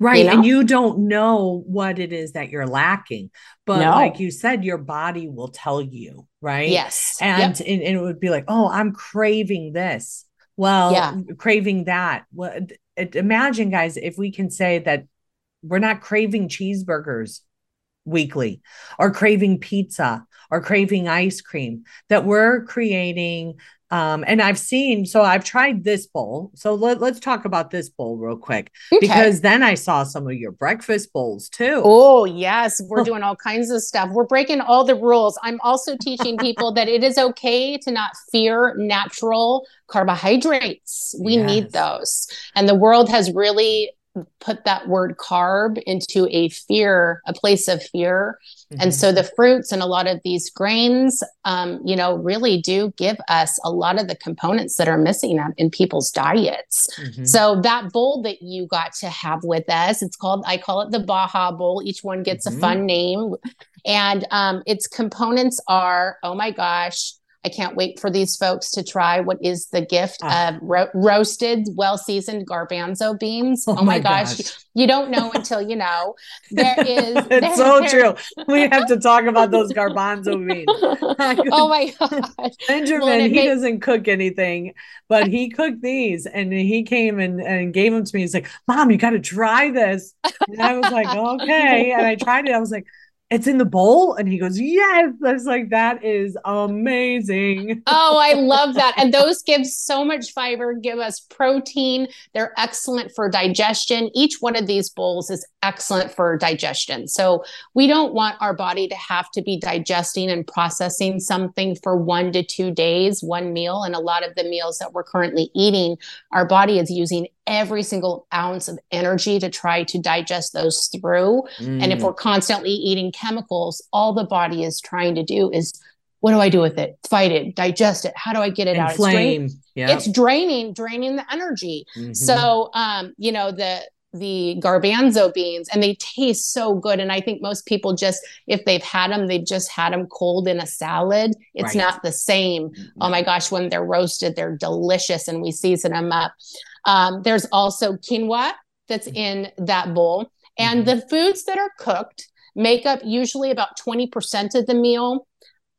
Right. You know? And you don't know what it is that you're lacking. But no. like you said, your body will tell you, right? Yes. And, yep. and, and, it would be like, oh, I'm craving this. Well, yeah. craving that. Well, imagine, guys, if we can say that we're not craving cheeseburgers weekly or craving pizza or craving ice cream that we're creating um, and I've seen, so I've tried this bowl. So let, us talk about this bowl real quick okay. because then I saw some of your breakfast bowls too. Oh, yes. We're [laughs] doing all kinds of stuff. We're breaking all the rules. I'm also teaching people that it is okay to not fear natural carbohydrates. We yes. need those. And the world has really put that word carb into a fear, a place of fear. Mm-hmm. And so the fruits and a lot of these grains, um, you know, really do give us a lot of the components that are missing in people's diets. Mm-hmm. So that bowl that you got to have with us, it's called, I call it the Baja Bowl. Each one gets mm-hmm. a fun name. And um, its components are, oh my gosh, I can't wait for these folks to try what is the gift ah. of ro- roasted, well seasoned garbanzo beans. Oh, oh my, gosh. gosh. You don't know until you know. There [laughs] is. it's there, so there... true. We [laughs] have to talk about those garbanzo beans. [laughs] oh my gosh. Benjamin, well, he doesn't cook anything, but he cooked these and he came and, and gave them to me. He's like, Mom, you got to try this. And I was like, okay. And I tried it. I was like, it's in the bowl? And he goes yes. I was like that is amazing. Oh i [laughs] love that. And those give so much fiber give us protein. They're excellent for digestion. Each one of these bowls is excellent for digestion. So we don't want our body to have to be digesting and processing something for one to two days one meal. And a lot of the meals that we're currently eating our body is using every single ounce of energy to try to digest those through. Mm. And if mm. we're constantly eating chemicals, all the body is trying to do is what do I do with it? Fight it, digest it. How do I get it Inflame. out? It's draining, yep. it's draining, draining the energy. Mm-hmm. So, um, you know, the the garbanzo beans and they taste so good and i think most people just if they've had them they've just had them cold in a salad it's right. not the same mm-hmm. oh my gosh when they're roasted they're delicious and we season them up um, there's also quinoa that's mm-hmm. in that bowl. And mm-hmm. the foods that are cooked make up usually about 20% of the meal.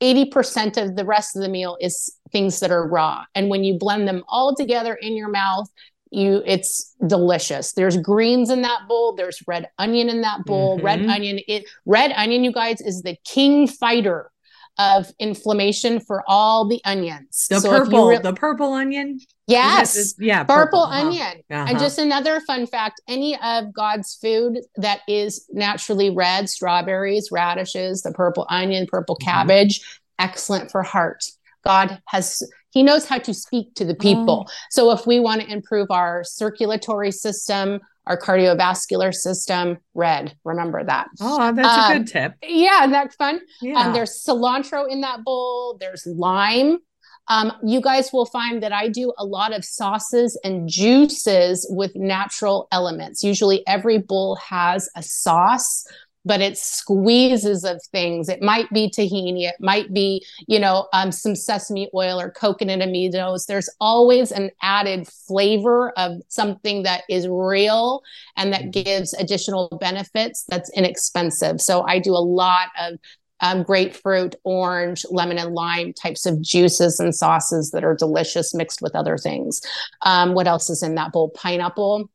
80% of the rest of the meal is things that are raw. And when you blend them all together in your mouth, you it's delicious. There's greens in that bowl, there's red onion in that bowl. Mm-hmm. Red onion it red onion you guys is the king fighter of inflammation for all the onions. The so purple, re- the purple onion. Yes. yeah. Purple, purple onion. Uh-huh. And just another fun fact any of God's food that is naturally red, strawberries, radishes, the purple onion, purple mm-hmm. cabbage, excellent for heart. God has, He knows how to speak to the people. Oh. So if we want to improve our circulatory system, our cardiovascular system red. Remember that. Oh, that's um, a good tip. Yeah, that's fun. Um, yeah. Um, there's cilantro in that bowl. There's lime. Um, you guys will find that I do a lot of sauces and juices with natural elements. Usually, every bowl has a sauce but it's squeezes of things. It might be tahini, it might be, you know, um, some sesame oil or coconut aminos. There's always an added flavor of something that is real and that gives additional benefits that's inexpensive. So I do a lot of um, grapefruit, orange, lemon, and lime types of juices and sauces that are delicious mixed with other things. Um, what else is in that bowl? Pineapple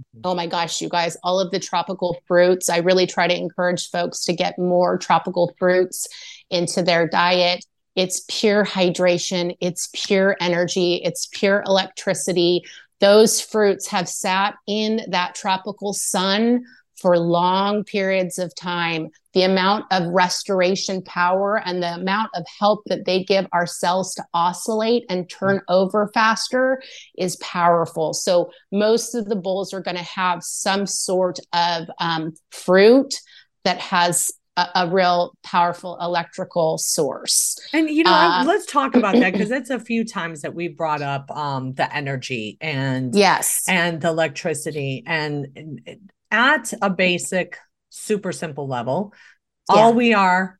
Mm-hmm. Oh my gosh, you guys, all of the tropical fruits. I really try to encourage folks to get more tropical fruits into their diet. It's pure hydration, it's pure energy, it's pure electricity. Those fruits have sat in that tropical sun for long periods of time, the amount of restoration power and the amount of help that they give our cells to oscillate and turn over faster is powerful. So, most of the bowls are going to have some sort of um, fruit that has a, a, real powerful electrical source. And you know, uh, let's talk about that [clears throat] because it's a few times that we brought up um, the energy and yes, and the electricity and, and at a basic, super simple level, yeah. all we are,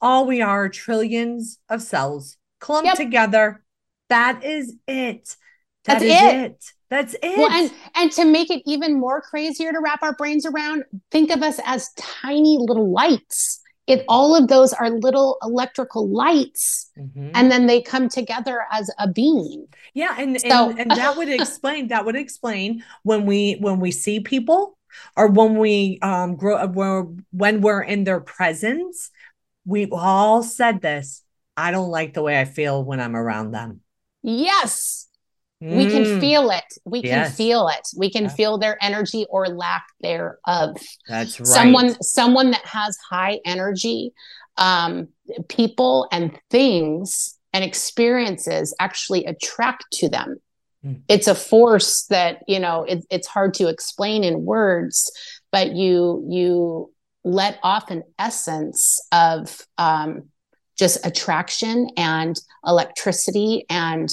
all we are trillions of cells clumped yep. together. That is it. That That's is it. it. That's it. Well, and and to make it even more crazier to wrap our brains around, think of us as tiny little lights. It all of those are little electrical lights, mm-hmm. and then they come together as a being. Yeah, and, so, and and that would explain that would explain when we when we see people or when we um grow uh, when we're in their presence we've all said this i don't like the way i feel when i'm around them. Yes. Mm. we can feel it. We yes. can feel it. We can yeah. feel their energy or lack thereof. That's right. someone someone that has high energy um people and things and experiences actually attract to them Hmm. it's a force that you know it, it's hard to explain in words but you you let off an essence of um, just attraction and electricity and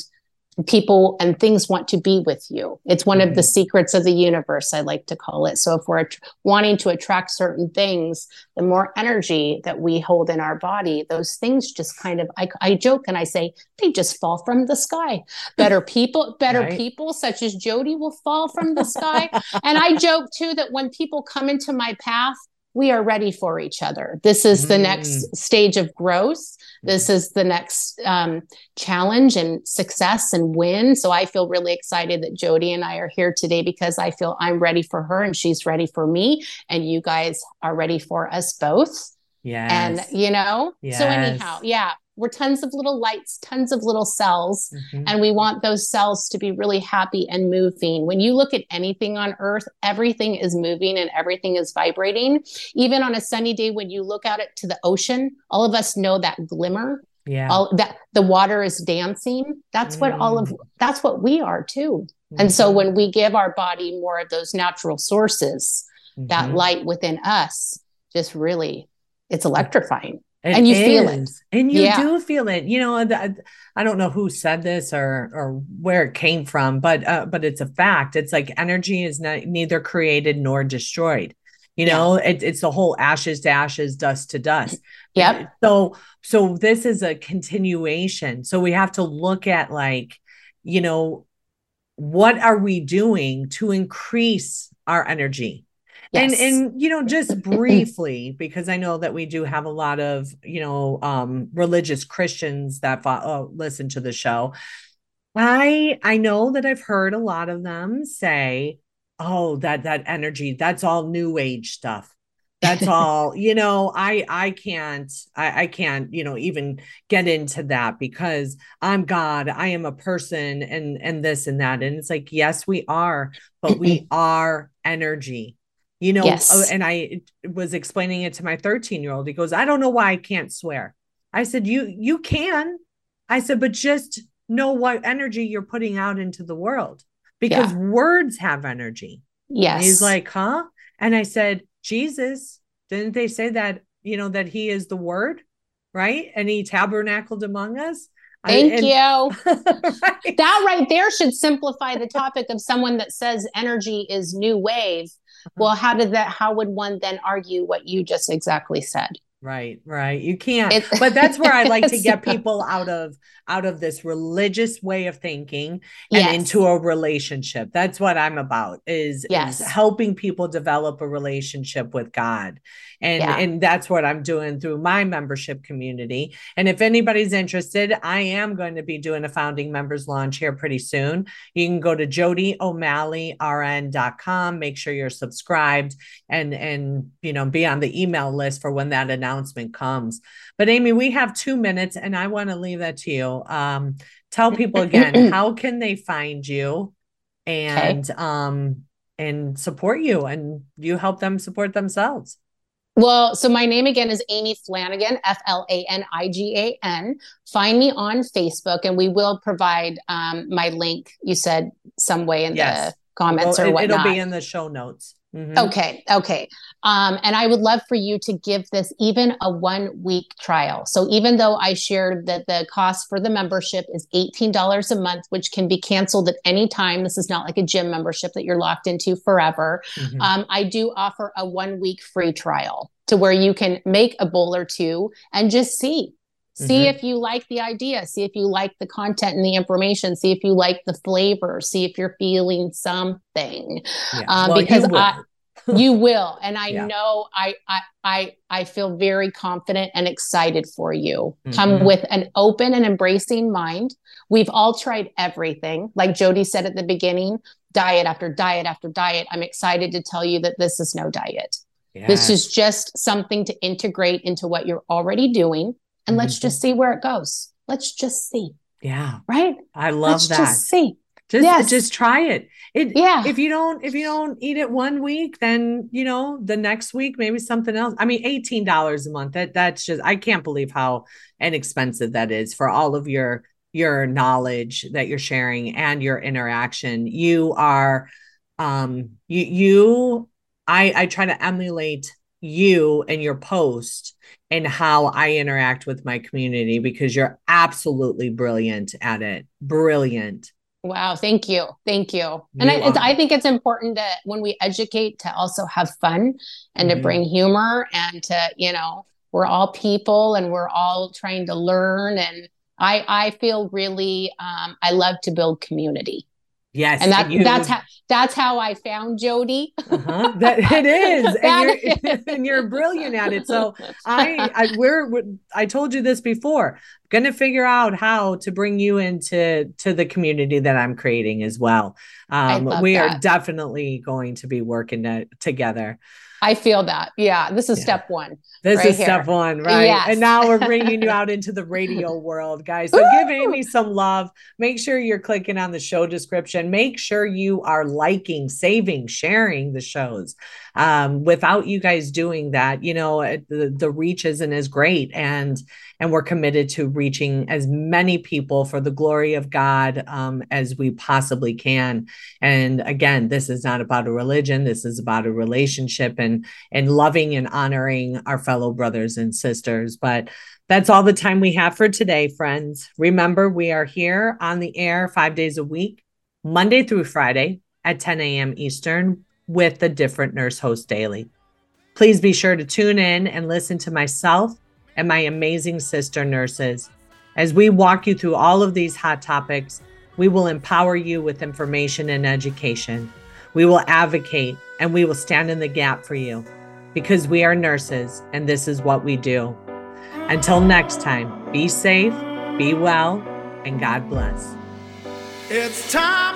people and things want to be with you. It's one mm-hmm. of the mm-hmm. secrets of the universe, I like to call it. So if we're wanting to attract certain things, the more energy that we hold in our body, those things just kind of, I, I joke and I say, they just fall from the sky. Better [laughs] people, better right. people such as Jodi will fall from the sky. [laughs] and I joke too that when people come into my path, we are ready for each other. This is the mm. next stage of growth. This is the next um, challenge and success and win. So I feel really excited that Jodi and I are here today because I feel I'm ready for her and she's ready for me. And you guys are ready for us both. Yeah. And, you know, yes. so anyhow, yeah, we're tons of little lights, tons of little cells, mm-hmm. and we want those cells to be really happy and moving. When you look at anything on earth, everything is moving and everything is vibrating. Even on a sunny day, when you look out it to the ocean, all of us know that glimmer. Yeah. All that the water is dancing. That's mm. what all of mm. that's what we are too. Mm-hmm. And so mm-hmm. when we give our body more of those natural sources, mm-hmm. that light within us just really it's electrifying. It and you is. feel it. and you yeah. do feel it. You know i don't know who said this or or where it came from but uh, but it's a fact. It's like energy is not, neither created nor destroyed. You know yeah. it, it's the whole ashes to ashes dust to dust. Yep. So so this is a continuation. So we have to look at like you know what are we doing to increase our energy Yes. And and you know just [clears throat] briefly because I know that we do have a lot of you know um religious Christians that oh, listen to the show. I I know that I've heard a lot of them say, "Oh, that that energy, that's all new age stuff." That's [laughs] all, you know, I I can't I, I can't, you know, even get into that because I'm God, I am a person and and this and that. And it's like, yes, we are, but we [clears throat] are energy you know yes. Uh, and i was explaining it to my 13 year old he goes i don't know why i can't swear i said you you can i said but just know what energy you're putting out into the world because yeah. words have energy yes and he's like huh and i said jesus didn't they say that you know that he is the word right and he tabernacled among us Thank and, you. [laughs] right. That right there should simplify the topic of someone that says energy is new wave. Well, mm-hmm. how did that, how would one then argue what you just exactly said? Right, right. You can't. But that's where I like to [laughs] get people out of out of this religious way of thinking and yes. into a relationship. That's what I'm about is, yes. is helping people develop a relationship with God. And yeah. and that's what I'm doing through my membership community. And if anybody's interested, I am going to be doing a founding members launch here pretty soon. You can go to jodiomalleyrn.com, make sure you're subscribed and and you know be on the email list for when that announcement comes. But Amy, we have 2 minutes and I want to leave that to you. Um, tell people again [clears throat] how can they find you and okay. um and support you and you help them support themselves. Well, so my name again is Amy Flanigan, F L A N I G A N. Find me on Facebook, and we will provide um, my link. You said some way in yes. the comments well, or whatnot. It'll be in the show notes. Mm-hmm. Okay. Okay. Um, and I would love for you to give this even a one week trial. So even though I shared that the cost for the membership is $18 a month, which can be canceled at any time, this is not like a gym membership that you're locked into forever. Mm-hmm. Um, I do offer a one week free trial to where you can make a bowl or two and just see see mm-hmm. if you like the idea see if you like the content and the information see if you like the flavor see if you're feeling something yeah. um, well, because i [laughs] you will and i yeah. know I, I i i feel very confident and excited for you mm-hmm. come with an open and embracing mind we've all tried everything like jodi said at the beginning diet after diet after diet i'm excited to tell you that this is no diet yes. this is just something to integrate into what you're already doing and mm-hmm. let's just see where it goes let's just see yeah right i love let's that just see just yes. just try it. It yeah. If you don't if you don't eat it one week, then you know the next week maybe something else. I mean, eighteen dollars a month. That that's just I can't believe how inexpensive that is for all of your your knowledge that you're sharing and your interaction. You are um you you I I try to emulate you and your post and how I interact with my community because you're absolutely brilliant at it. Brilliant. Wow, thank you. Thank you. And I, I, think it's important that when we educate to also have fun and mm-hmm. to bring humor and to, you know, we're all people and we're all trying to learn. And I, I feel really, um, I love to build community. Yes, and that, you, that's how that's how I found Jodi. uh-huh. [laughs] That it is, and, you're, is. [laughs] and you're brilliant at it. So [laughs] I, I we're, we're I told you this before. going to figure out how to bring you into to the community that I'm creating as well. Um, we that. are definitely going to be working to, together. I feel that. Yeah, this is yeah. step one. This right is here. step one, right? Yes. And now we're bringing you [laughs] out into the radio world, guys. So give Amy some love. Make sure you're clicking on the show description. Make sure you are liking, saving, sharing the shows. Um, without you guys doing that, you know, the, the reach isn't as great. And and we're committed to reaching as many people for the glory of God um, as we possibly can. And again, this is not about a religion. This is about a relationship and and loving and honoring our fellow brothers and sisters. But that's all the time we have for today, friends. Remember, we are here on the air five days a week, Monday through Friday at 10 a.m. Eastern with the different nurse host daily. Please be sure to tune in and listen to myself and my amazing sister nurses. As we walk you through all of these hot topics, we will empower you with information and education. We will advocate and we will stand in the gap for you because we are nurses and this is what we do. Until next time, be safe, be well, and God bless. It's time